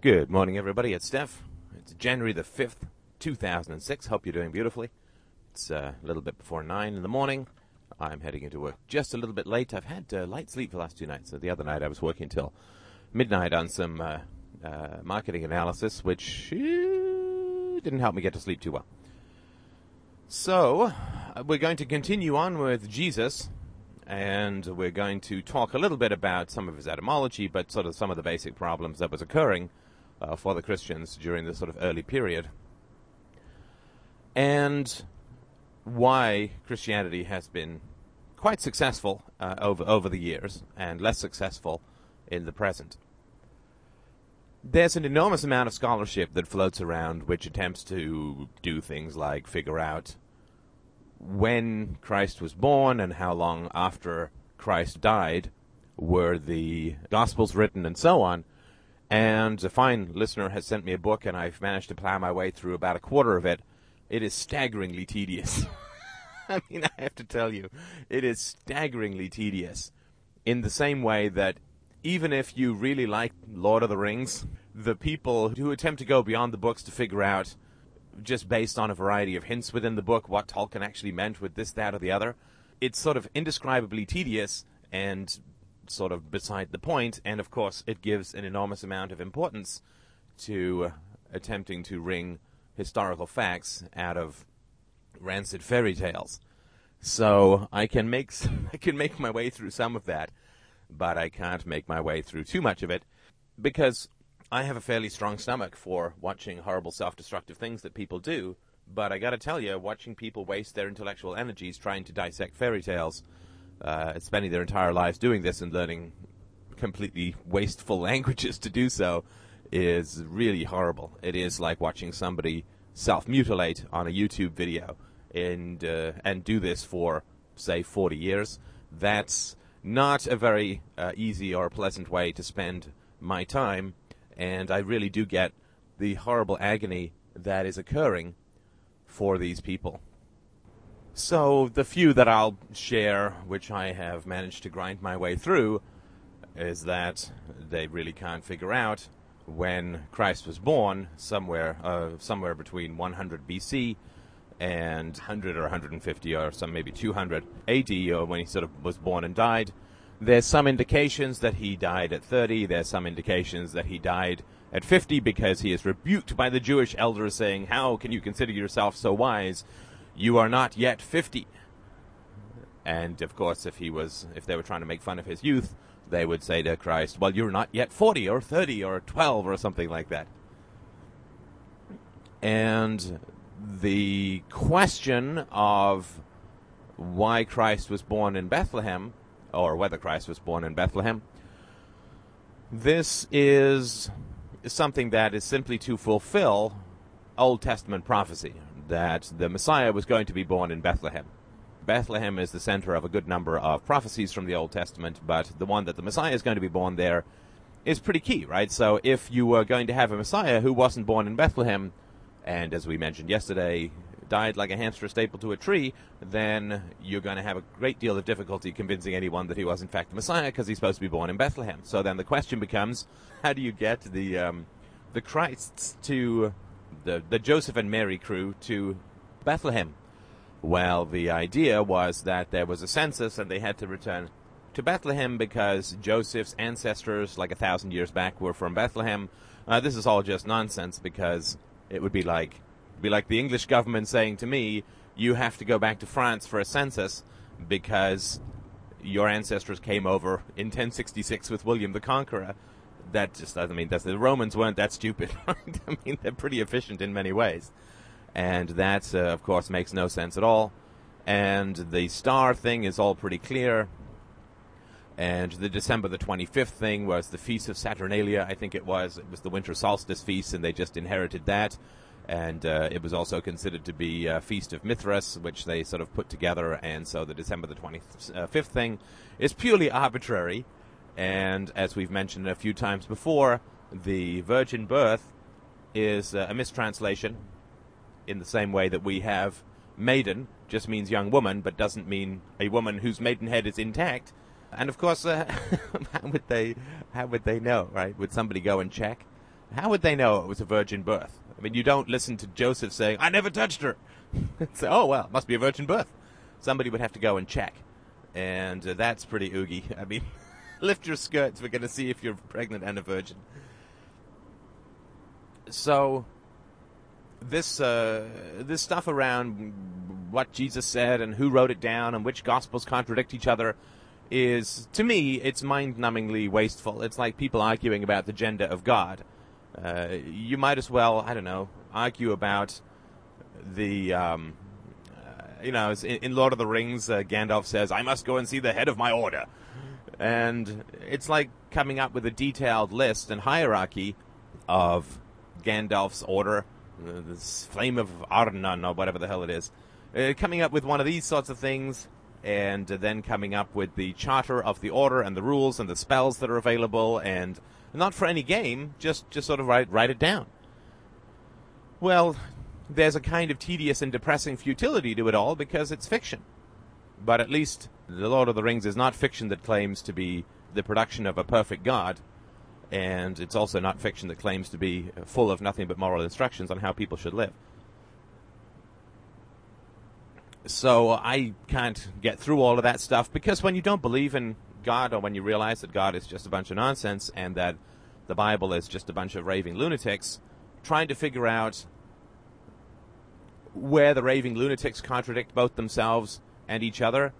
Good morning, everybody. It's Steph. It's January the 5th, 2006. Hope you're doing beautifully. It's uh, a little bit before 9 in the morning. I'm heading into work just a little bit late. I've had uh, light sleep for the last two nights. So the other night I was working till midnight on some uh, uh marketing analysis, which uh, didn't help me get to sleep too well. So, uh, we're going to continue on with Jesus, and we're going to talk a little bit about some of his etymology, but sort of some of the basic problems that was occurring uh, for the Christians during this sort of early period. And why Christianity has been quite successful uh, over over the years and less successful in the present. There's an enormous amount of scholarship that floats around which attempts to do things like figure out when Christ was born and how long after Christ died were the Gospels written and so on. And a fine listener has sent me a book, and I've managed to plow my way through about a quarter of it. It is staggeringly tedious. I mean, I have to tell you, it is staggeringly tedious. In the same way that even if you really like Lord of the Rings, the people who attempt to go beyond the books to figure out, just based on a variety of hints within the book, what Tolkien actually meant with this, that, or the other, it's sort of indescribably tedious and sort of beside the point, and of course, it gives an enormous amount of importance to attempting to wring historical facts out of rancid fairy tales. So I can make I can make my way through some of that, but I can't make my way through too much of it because I have a fairly strong stomach for watching horrible self-destructive things that people do. But I got to tell you, watching people waste their intellectual energies trying to dissect fairy tales, uh, spending their entire lives doing this and learning completely wasteful languages to do so, is really horrible. It is like watching somebody self-mutilate on a YouTube video and uh, and do this for say 40 years. That's not a very uh, easy or pleasant way to spend my time, and I really do get the horrible agony that is occurring for these people. So the few that I'll share, which I have managed to grind my way through, is that they really can't figure out when Christ was born, somewhere uh, somewhere between 100 BC and 100 or 150 or some maybe 200 AD, or when he sort of was born and died. There's some indications that he died at 30. There's some indications that he died at 50 because he is rebuked by the Jewish elders saying, How can you consider yourself so wise? You are not yet 50. And of course, if he was, if they were trying to make fun of his youth, they would say to Christ, Well, you're not yet 40 or 30 or 12 or something like that. And the question of why Christ was born in Bethlehem, or whether Christ was born in Bethlehem, this is something that is simply to fulfill Old Testament prophecy that the Messiah was going to be born in Bethlehem. Bethlehem is the center of a good number of prophecies from the Old Testament, but the one that the Messiah is going to be born there is pretty key, right? So if you were going to have a Messiah who wasn't born in Bethlehem, and as we mentioned yesterday, died like a hamster stapled to a tree, then you're going to have a great deal of difficulty convincing anyone that he was in fact the Messiah because he's supposed to be born in Bethlehem. So then the question becomes, how do you get the um, the Christs to the the Joseph and Mary crew to Bethlehem? Well, the idea was that there was a census and they had to return to Bethlehem because Joseph's ancestors, like a thousand years back, were from Bethlehem. Uh, this is all just nonsense because it would be like be like the English government saying to me, "You have to go back to France for a census because your ancestors came over in 1066 with William the Conqueror." That just doesn't mean that the Romans weren't that stupid. I mean, they're pretty efficient in many ways, and that, uh, of course, makes no sense at all. And the star thing is all pretty clear. And the December the 25th thing was the Feast of Saturnalia, I think it was. It was the winter solstice feast, and they just inherited that. And uh, it was also considered to be a Feast of Mithras, which they sort of put together. And so the December the 25th thing is purely arbitrary. And as we've mentioned a few times before, the virgin birth is uh, a mistranslation in the same way that we have maiden just means young woman, but doesn't mean a woman whose maidenhead is intact. And of course, uh, how would they how would they know, right? Would somebody go and check? How would they know it was a virgin birth? I mean, you don't listen to Joseph saying, I never touched her. so, oh, well, must be a virgin birth. Somebody would have to go and check. And uh, that's pretty oogie. I mean, lift your skirts. We're going to see if you're pregnant and a virgin. So, this uh, this stuff around what Jesus said and who wrote it down and which gospels contradict each other is, to me, it's mind-numbingly wasteful. It's like people arguing about the gender of God. Uh, you might as well, I don't know, argue about the, um, uh, you know, in, Lord of the Rings, uh, Gandalf says, "I must go and see the head of my order," and it's like coming up with a detailed list and hierarchy of Gandalf's order, uh, this flame of Anor or whatever the hell it is, uh, coming up with one of these sorts of things and then coming up with the charter of the order and the rules and the spells that are available and not for any game, just just sort of write write it down. Well, there's a kind of tedious and depressing futility to it all because it's fiction. But at least The Lord of the Rings is not fiction that claims to be the production of a perfect god, and it's also not fiction that claims to be full of nothing but moral instructions on how people should live. So I can't get through all of that stuff because when you don't believe in God or when you realize that God is just a bunch of nonsense and that the Bible is just a bunch of raving lunatics, trying to figure out where the raving lunatics contradict both themselves and each other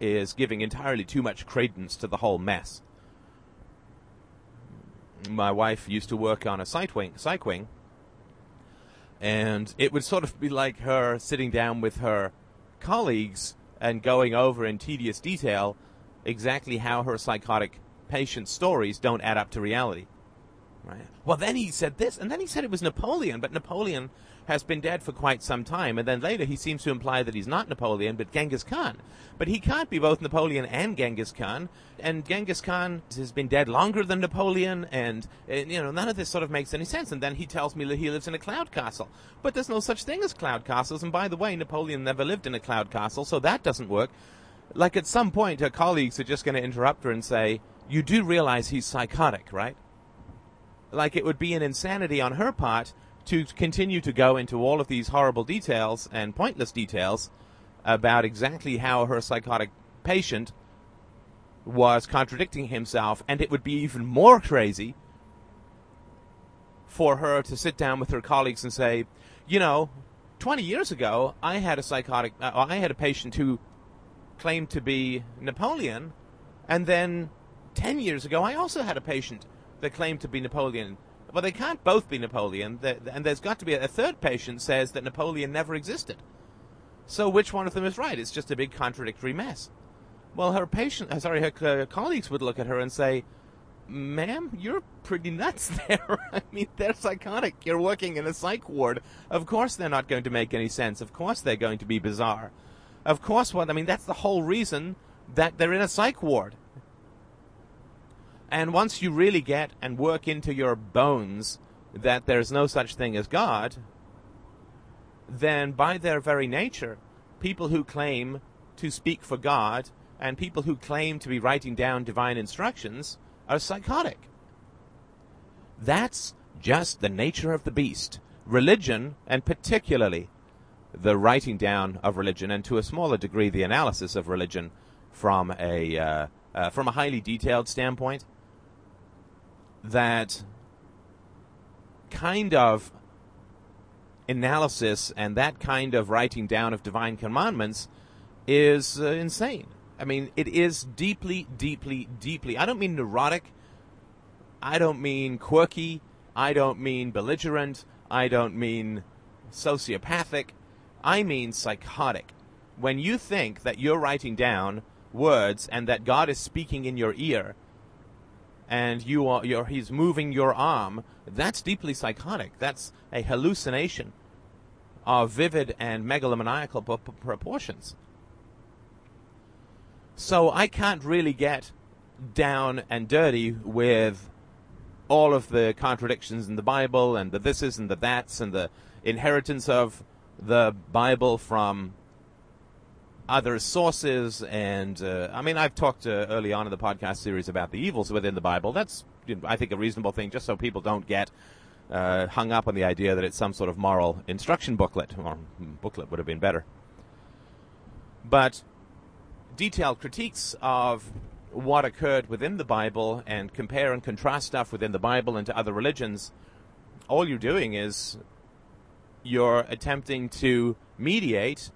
is giving entirely too much credence to the whole mess. My wife used to work on a psych wing, wing, and it would sort of be like her sitting down with her colleagues and going over in tedious detail exactly how her psychotic patient stories don't add up to reality. Right. Well, then he said this, and then he said it was Napoleon, but Napoleon has been dead for quite some time, and then later he seems to imply that he's not Napoleon, but Genghis Khan. But he can't be both Napoleon and Genghis Khan, and Genghis Khan has been dead longer than Napoleon, and, and you know none of this sort of makes any sense. And then he tells me that he lives in a cloud castle, but there's no such thing as cloud castles. And by the way, Napoleon never lived in a cloud castle, so that doesn't work. Like at some point, her colleagues are just going to interrupt her and say, "You do realize he's psychotic, right?" Like it would be an insanity on her part to continue to go into all of these horrible details and pointless details about exactly how her psychotic patient was contradicting himself, and it would be even more crazy for her to sit down with her colleagues and say, you know, 20 years ago, I had a psychotic, uh, I had a patient who claimed to be Napoleon, and then 10 years ago, I also had a patient that claim to be Napoleon. Well, they can't both be Napoleon, and there's got to be a, third patient says that Napoleon never existed. So which one of them is right? It's just a big contradictory mess. Well, her patient, uh, sorry, her uh, colleagues would look at her and say, "Ma'am, you're pretty nuts there. I mean, they're psychotic. You're working in a psych ward. Of course, they're not going to make any sense. Of course, they're going to be bizarre. Of course, what I mean, that's the whole reason that they're in a psych ward. And once you really get and work into your bones that there's no such thing as God, then by their very nature, people who claim to speak for God and people who claim to be writing down divine instructions are psychotic. That's just the nature of the beast. Religion, and particularly the writing down of religion, and to a smaller degree the analysis of religion from a uh, uh, from a highly detailed standpoint, that kind of analysis and that kind of writing down of divine commandments is uh, insane. I mean, it is deeply, deeply, deeply. I don't mean neurotic. I don't mean quirky. I don't mean belligerent. I don't mean sociopathic. I mean psychotic. When you think that you're writing down words and that God is speaking in your ear and you are you're, he's moving your arm, that's deeply psychotic. That's a hallucination of vivid and megalomaniacal p- proportions. So I can't really get down and dirty with all of the contradictions in the Bible and the thises and the that's and the inheritance of the Bible from other sources. And uh, I mean, I've talked uh, early on in the podcast series about the evils within the Bible. That's, you know, I think, a reasonable thing, just so people don't get uh, hung up on the idea that it's some sort of moral instruction booklet, or booklet would have been better. But detailed critiques of what occurred within the Bible and compare and contrast stuff within the Bible and to other religions, all you're doing is you're attempting to mediate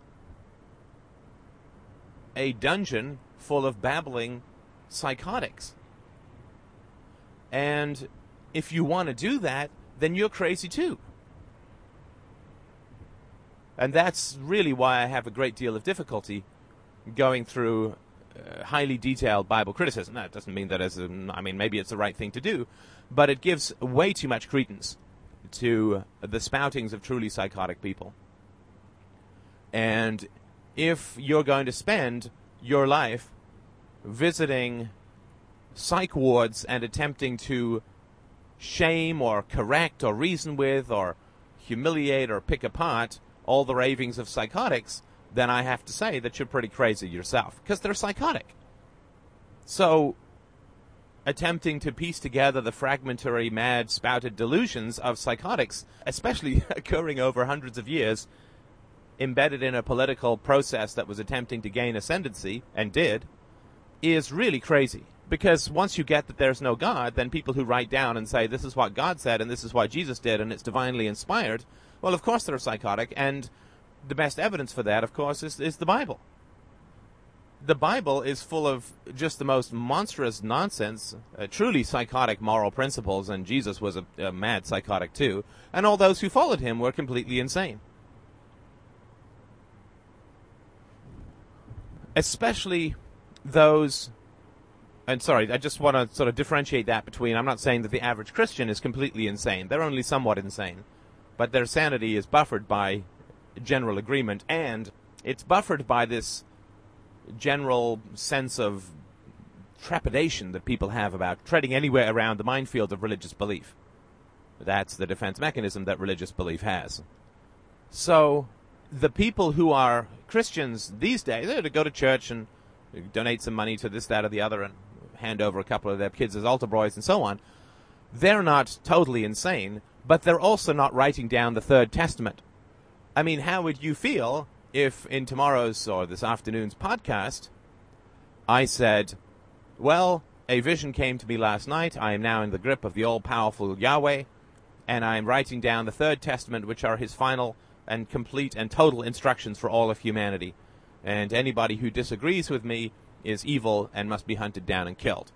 a dungeon full of babbling psychotics. And if you want to do that, then you're crazy too. And that's really why I have a great deal of difficulty going through uh, highly detailed Bible criticism. That doesn't mean that as a, I mean maybe it's the right thing to do, but it gives way too much credence to the spoutings of truly psychotic people. And if you're going to spend your life visiting psych wards and attempting to shame or correct or reason with or humiliate or pick apart all the ravings of psychotics, then I have to say that you're pretty crazy yourself because they're psychotic. So, attempting to piece together the fragmentary, mad, spouted delusions of psychotics, especially occurring over hundreds of years, embedded in a political process that was attempting to gain ascendancy, and did, is really crazy. Because once you get that there's no God, then people who write down and say, this is what God said, and this is what Jesus did, and it's divinely inspired, well, of course they're psychotic, and the best evidence for that, of course, is, is the Bible. The Bible is full of just the most monstrous nonsense, uh, truly psychotic moral principles, and Jesus was a, a mad psychotic too, and all those who followed him were completely insane. Especially those and sorry, I just want to sort of differentiate that between. I'm not saying that the average Christian is completely insane. They're only somewhat insane. But their sanity is buffered by general agreement, and it's buffered by this general sense of trepidation that people have about treading anywhere around the minefield of religious belief. That's the defense mechanism that religious belief has. So, the people who are Christians these days, eh, to go to church and donate some money to this, that, or the other, and hand over a couple of their kids as altar boys and so on. They're not totally insane, but they're also not writing down the Third Testament. I mean, how would you feel if in tomorrow's or this afternoon's podcast I said, Well, a vision came to me last night. I am now in the grip of the all powerful Yahweh, and I am writing down the Third Testament, which are his final and complete and total instructions for all of humanity. And anybody who disagrees with me is evil and must be hunted down and killed.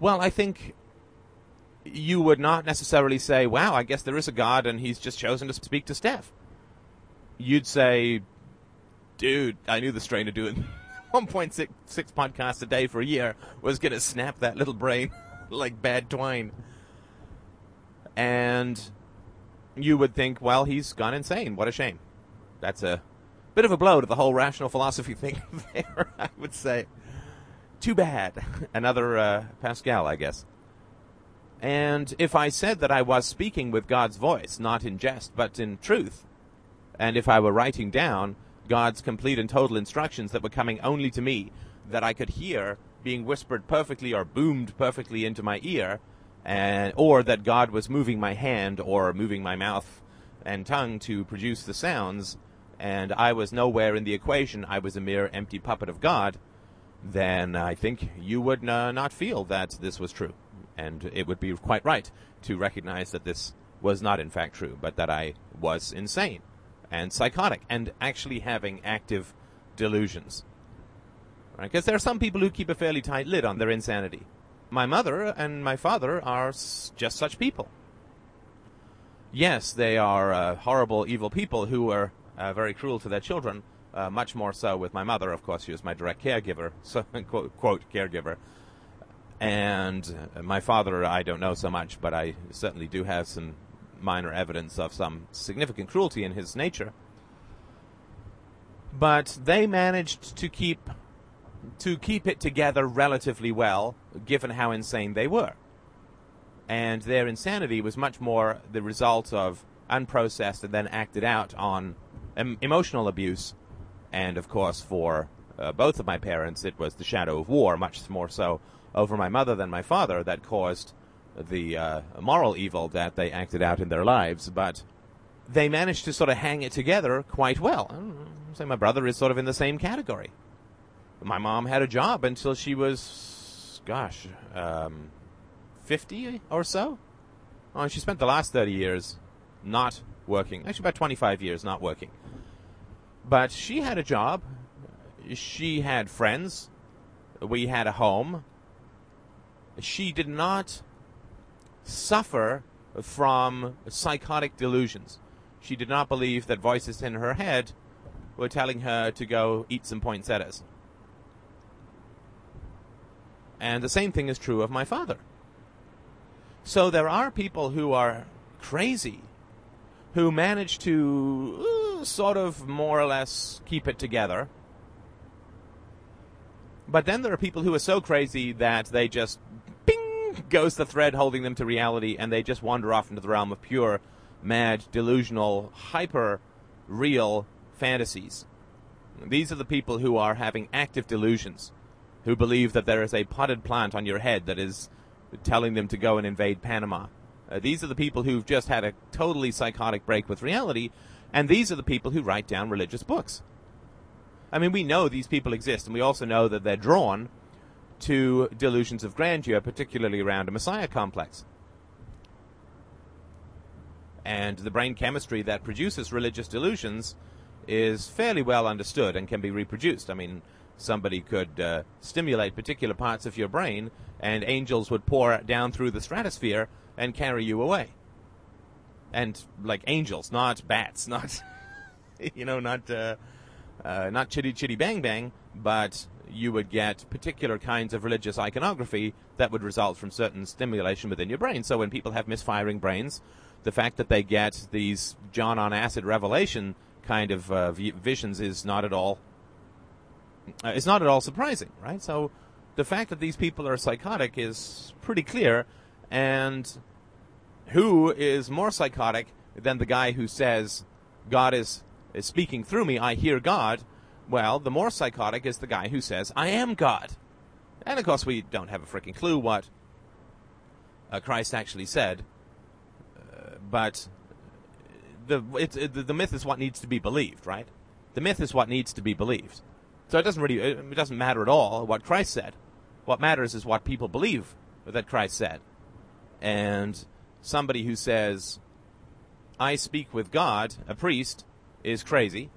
Well, I think you would not necessarily say, wow, I guess there is a God and he's just chosen to speak to Steph. You'd say, dude, I knew the strain of doing 1.6 podcasts a day for a year was going to snap that little brain like bad twine. And you would think, well, he's gone insane. What a shame. That's a bit of a blow to the whole rational philosophy thing there, I would say. Too bad. Another uh, Pascal, I guess. And if I said that I was speaking with God's voice, not in jest, but in truth, and if I were writing down God's complete and total instructions that were coming only to me, that I could hear being whispered perfectly or boomed perfectly into my ear, and or that God was moving my hand or moving my mouth and tongue to produce the sounds, and I was nowhere in the equation, I was a mere empty puppet of God, then I think you would uh, not feel that this was true and it would be quite right to recognize that this was not in fact true, but that I was insane and psychotic and actually having active delusions. Right? Because there are some people who keep a fairly tight lid on their insanity. My mother and my father are s- just such people. Yes, they are uh, horrible, evil people who are uh, very cruel to their children. Uh, much more so with my mother, of course. She was my direct caregiver, so quote, quote caregiver. And my father, I don't know so much, but I certainly do have some minor evidence of some significant cruelty in his nature. But they managed to keep to keep it together relatively well, given how insane they were. And their insanity was much more the result of unprocessed and then acted out on em- emotional abuse, and of course for uh, both of my parents, it was the shadow of war, much more so over my mother than my father, that caused the uh, moral evil that they acted out in their lives. But they managed to sort of hang it together quite well. say my brother is sort of in the same category. My mom had a job until she was, gosh, um, 50 or so. Oh, she spent the last 30 years not working. Actually, about 25 years not working. But she had a job. She had friends. We had a home. She did not suffer from psychotic delusions. She did not believe that voices in her head were telling her to go eat some poinsettias. And the same thing is true of my father. So there are people who are crazy who manage to uh, sort of more or less keep it together. But then there are people who are so crazy that they just bing goes the thread holding them to reality and they just wander off into the realm of pure mad delusional hyper real fantasies. These are the people who are having active delusions, who believe that there is a potted plant on your head that is telling them to go and invade Panama uh, these are the people who've just had a totally psychotic break with reality, and these are the people who write down religious books. I mean, we know these people exist, and we also know that they're drawn to delusions of grandeur, particularly around a messiah complex. And the brain chemistry that produces religious delusions is fairly well understood and can be reproduced. I mean, somebody could uh, stimulate particular parts of your brain, and angels would pour down through the stratosphere and carry you away. And like angels, not bats, not you know, not uh, uh, not chitty chitty bang bang, but you would get particular kinds of religious iconography that would result from certain stimulation within your brain. So when people have misfiring brains, the fact that they get these John on acid revelation kind of uh, visions is not at all uh, is not at all surprising, right? So the fact that these people are psychotic is pretty clear, and who is more psychotic than the guy who says, God is, is speaking through me, I hear God? Well, the more psychotic is the guy who says, I am God. And of course, we don't have a freaking clue what uh, Christ actually said, uh, but the, it, the myth is what needs to be believed, right? The myth is what needs to be believed. So it doesn't really, it doesn't matter at all what Christ said. What matters is what people believe that Christ said. And somebody who says, I speak with God, a priest, is crazy.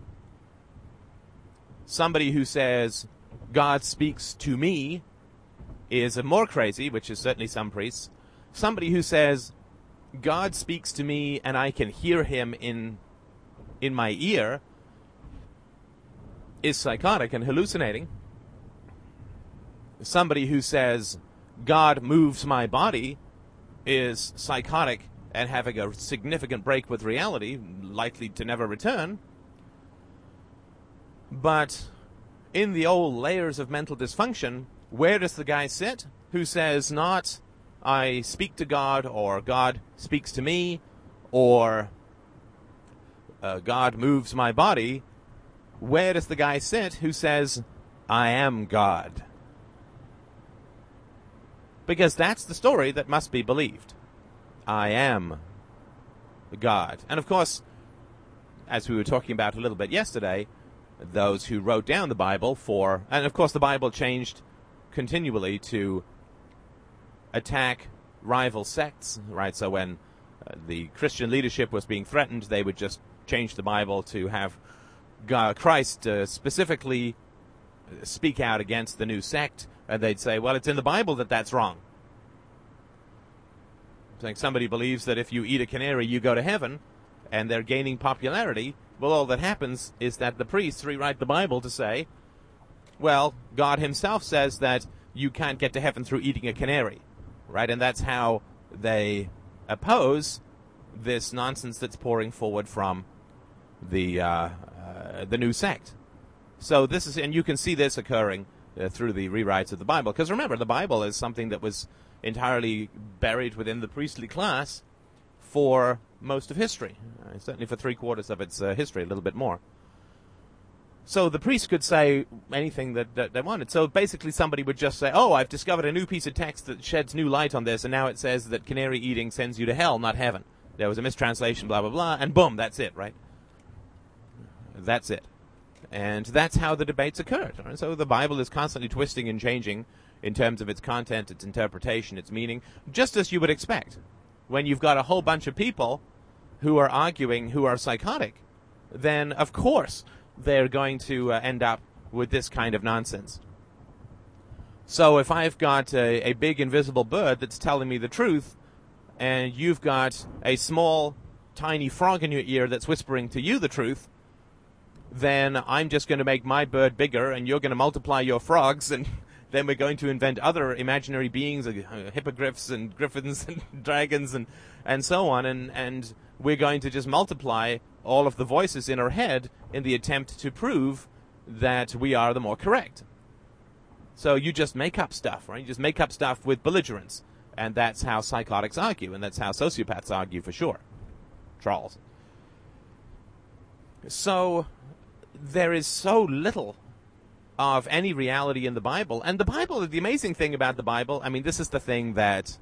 Somebody who says, God speaks to me, is more crazy, which is certainly some priests. Somebody who says, God speaks to me and I can hear him in, in my ear, is psychotic and hallucinating. Somebody who says, God moves my body, is psychotic and having a significant break with reality, likely to never return. But in the old layers of mental dysfunction, where does the guy sit who says not, I speak to God, or God speaks to me, or uh, God moves my body? Where does the guy sit who says, I am God? Because that's the story that must be believed. I am God. And of course, as we were talking about a little bit yesterday, those who wrote down the Bible for, and of course the Bible changed continually to attack rival sects, right? So when uh, the Christian leadership was being threatened, they would just change the Bible to have God, Christ uh, specifically speak out against the new sect and they'd say, well, it's in the Bible that that's wrong. Like somebody believes that if you eat a canary, you go to heaven, and they're gaining popularity. Well, all that happens is that the priests rewrite the Bible to say, well, God Himself says that you can't get to heaven through eating a canary, right? And that's how they oppose this nonsense that's pouring forward from the uh, uh, the new sect. So this is, and you can see this occurring uh, through the rewrites of the Bible. Because remember, the Bible is something that was entirely buried within the priestly class for most of history, uh, certainly for three quarters of its uh, history, a little bit more. So the priest could say anything that, that they wanted. So basically, somebody would just say, "Oh, I've discovered a new piece of text that sheds new light on this, and now it says that canary eating sends you to hell, not heaven." There was a mistranslation, blah blah blah, and boom, that's it, right? That's it, and that's how the debates occurred. Right? So the Bible is constantly twisting and changing in terms of its content, its interpretation, its meaning, just as you would expect when you've got a whole bunch of people who are arguing who are psychotic. Then, of course they're going to uh, end up with this kind of nonsense. So if I've got a, a big invisible bird that's telling me the truth, and you've got a small, tiny frog in your ear that's whispering to you the truth, then I'm just going to make my bird bigger, and you're going to multiply your frogs, and then we're going to invent other imaginary beings, uh, hippogriffs and griffins and dragons and, and so on, and, and we're going to just multiply all of the voices in our head in the attempt to prove that we are the more correct. So you just make up stuff, right? You just make up stuff with belligerence. And that's how psychotics argue, and that's how sociopaths argue for sure. Trolls. So there is so little of any reality in the Bible. And the Bible, the amazing thing about the Bible, I mean, this is the thing that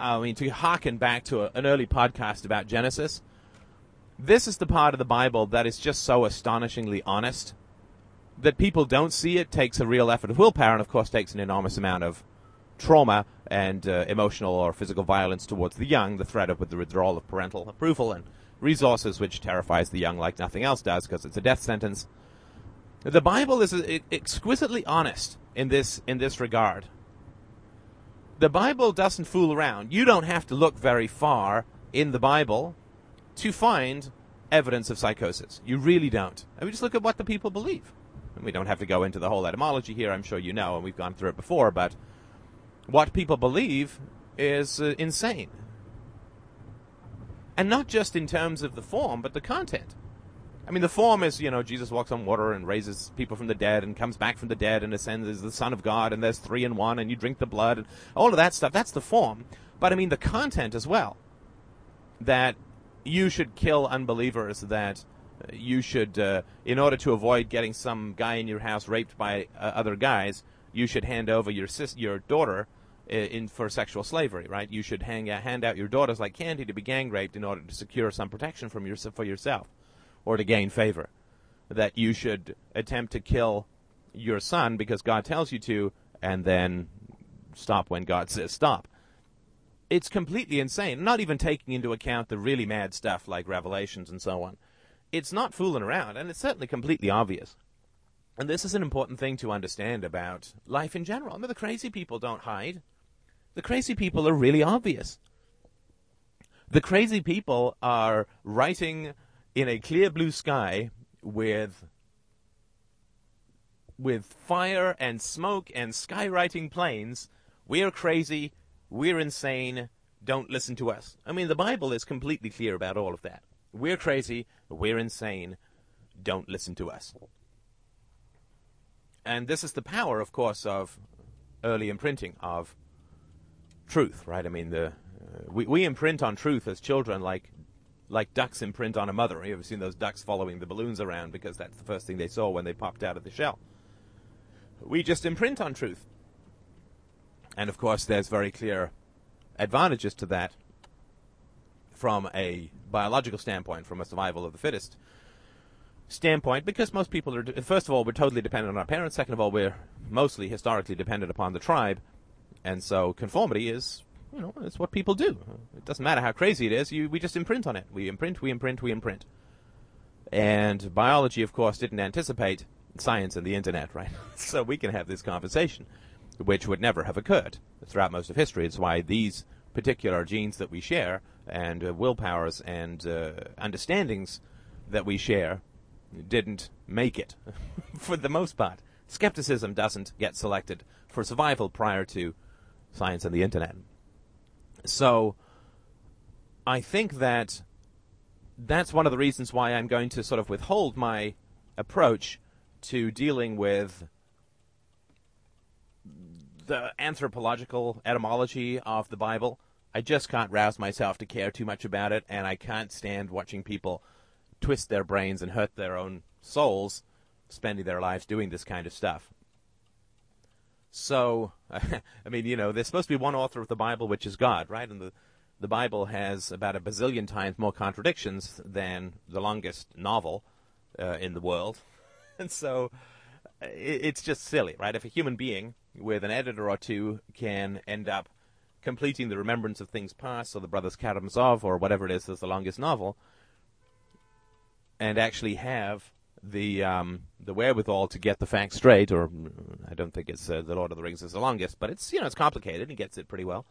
I mean, to harken back to a, an early podcast about Genesis, this is the part of the Bible that is just so astonishingly honest that people don't see it takes a real effort of willpower and, of course, takes an enormous amount of trauma and uh, emotional or physical violence towards the young, the threat of the withdrawal of parental approval and resources, which terrifies the young like nothing else does because it's a death sentence. The Bible is uh, exquisitely honest in this in this regard the Bible doesn't fool around. You don't have to look very far in the Bible to find evidence of psychosis. You really don't. I mean, just look at what the people believe. And we don't have to go into the whole etymology here. I'm sure you know, and we've gone through it before. But what people believe is uh, insane, and not just in terms of the form, but the content. I mean, the form is, you know, Jesus walks on water and raises people from the dead and comes back from the dead and ascends as the Son of God and there's three in one and you drink the blood and all of that stuff. That's the form. But I mean, the content as well. That you should kill unbelievers, that you should, uh, in order to avoid getting some guy in your house raped by uh, other guys, you should hand over your sis- your daughter Uh, in for sexual slavery, right? You should hang, uh, hand out your daughters like candy to be gang raped in order to secure some protection from your, for yourself or to gain favor. That you should attempt to kill your son because God tells you to, and then stop when God says stop. It's completely insane, not even taking into account the really mad stuff like Revelations and so on. It's not fooling around, and it's certainly completely obvious. And this is an important thing to understand about life in general. The crazy people don't hide. The crazy people are really obvious. The crazy people are writing in a clear blue sky with with fire and smoke and skywriting planes. We're crazy. We're insane. Don't listen to us. I mean, the Bible is completely clear about all of that. We're crazy. We're insane. Don't listen to us. And this is the power, of course, of early imprinting of truth, right? I mean, the uh, we, we imprint on truth as children like like ducks imprint on a mother. You ever seen those ducks following the balloons around because that's the first thing they saw when they popped out of the shell? We just imprint on truth. And of course, there's very clear advantages to that from a biological standpoint, from a survival of the fittest standpoint, because most people are, first of all, we're totally dependent on our parents. Second of all, we're mostly historically dependent upon the tribe. And so conformity is you know, it's what people do. It doesn't matter how crazy it is. You, we just imprint on it. We imprint, we imprint, we imprint. And biology, of course, didn't anticipate science and the internet, right? so we can have this conversation, which would never have occurred throughout most of history. It's why these particular genes that we share and uh, willpowers and uh, understandings that we share didn't make it for the most part. Skepticism doesn't get selected for survival prior to science and the internet. So I think that that's one of the reasons why I'm going to sort of withhold my approach to dealing with the anthropological etymology of the Bible. I just can't rouse myself to care too much about it, and I can't stand watching people twist their brains and hurt their own souls spending their lives doing this kind of stuff. So, I mean, you know, there's supposed to be one author of the Bible, which is God, right? And the, the Bible has about a bazillion times more contradictions than the longest novel uh, in the world. and so it, it's just silly, right? If a human being with an editor or two can end up completing the remembrance of things past, or the Brothers Karamazov, or whatever it is that's the longest novel, and actually have the um, the wherewithal to get the facts straight, or I don't think it's uh, the Lord of the Rings is the longest, but it's you know it's complicated. He gets it pretty well.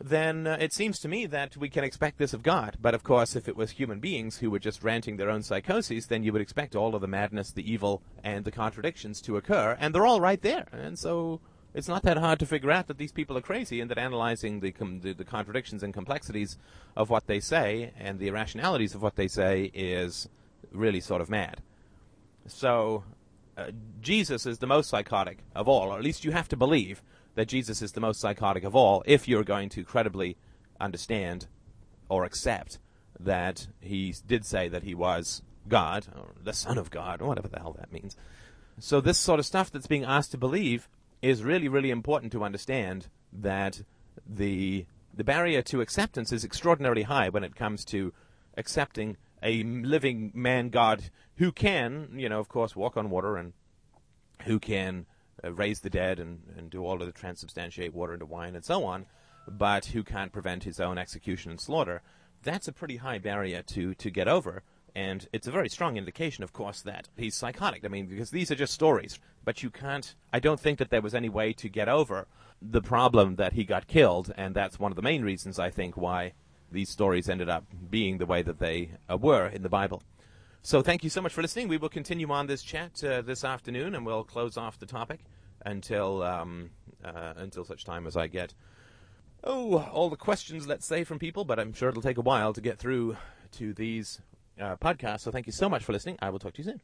Then uh, it seems to me that we can expect this of God. But of course, if it was human beings who were just ranting their own psychoses, then you would expect all of the madness, the evil, and the contradictions to occur, and they're all right there. And so it's not that hard to figure out that these people are crazy and that analyzing the, com- the, the, contradictions and complexities of what they say and the irrationalities of what they say is really sort of mad. So, uh, Jesus is the most psychotic of all, or at least you have to believe that Jesus is the most psychotic of all if you're going to credibly understand or accept that he did say that he was God, or the Son of God, or whatever the hell that means. So, this sort of stuff that's being asked to believe is really, really important to understand that the the barrier to acceptance is extraordinarily high when it comes to accepting a living man God who can, you know, of course, walk on water and who can uh, raise the dead and, and do all of the transubstantiate water into wine and so on, but who can't prevent his own execution and slaughter. That's a pretty high barrier to, to get over. And it's a very strong indication, of course, that he's psychotic. I mean, because these are just stories. But you can't, I don't think that there was any way to get over the problem that he got killed. And that's one of the main reasons, I think, why these stories ended up being the way that they uh, were in the Bible. So thank you so much for listening. We will continue on this chat uh, this afternoon, and we'll close off the topic until um, uh, until such time as I get oh all the questions, let's say, from people. But I'm sure it'll take a while to get through to these uh, podcast. So thank you so much for listening. I will talk to you soon.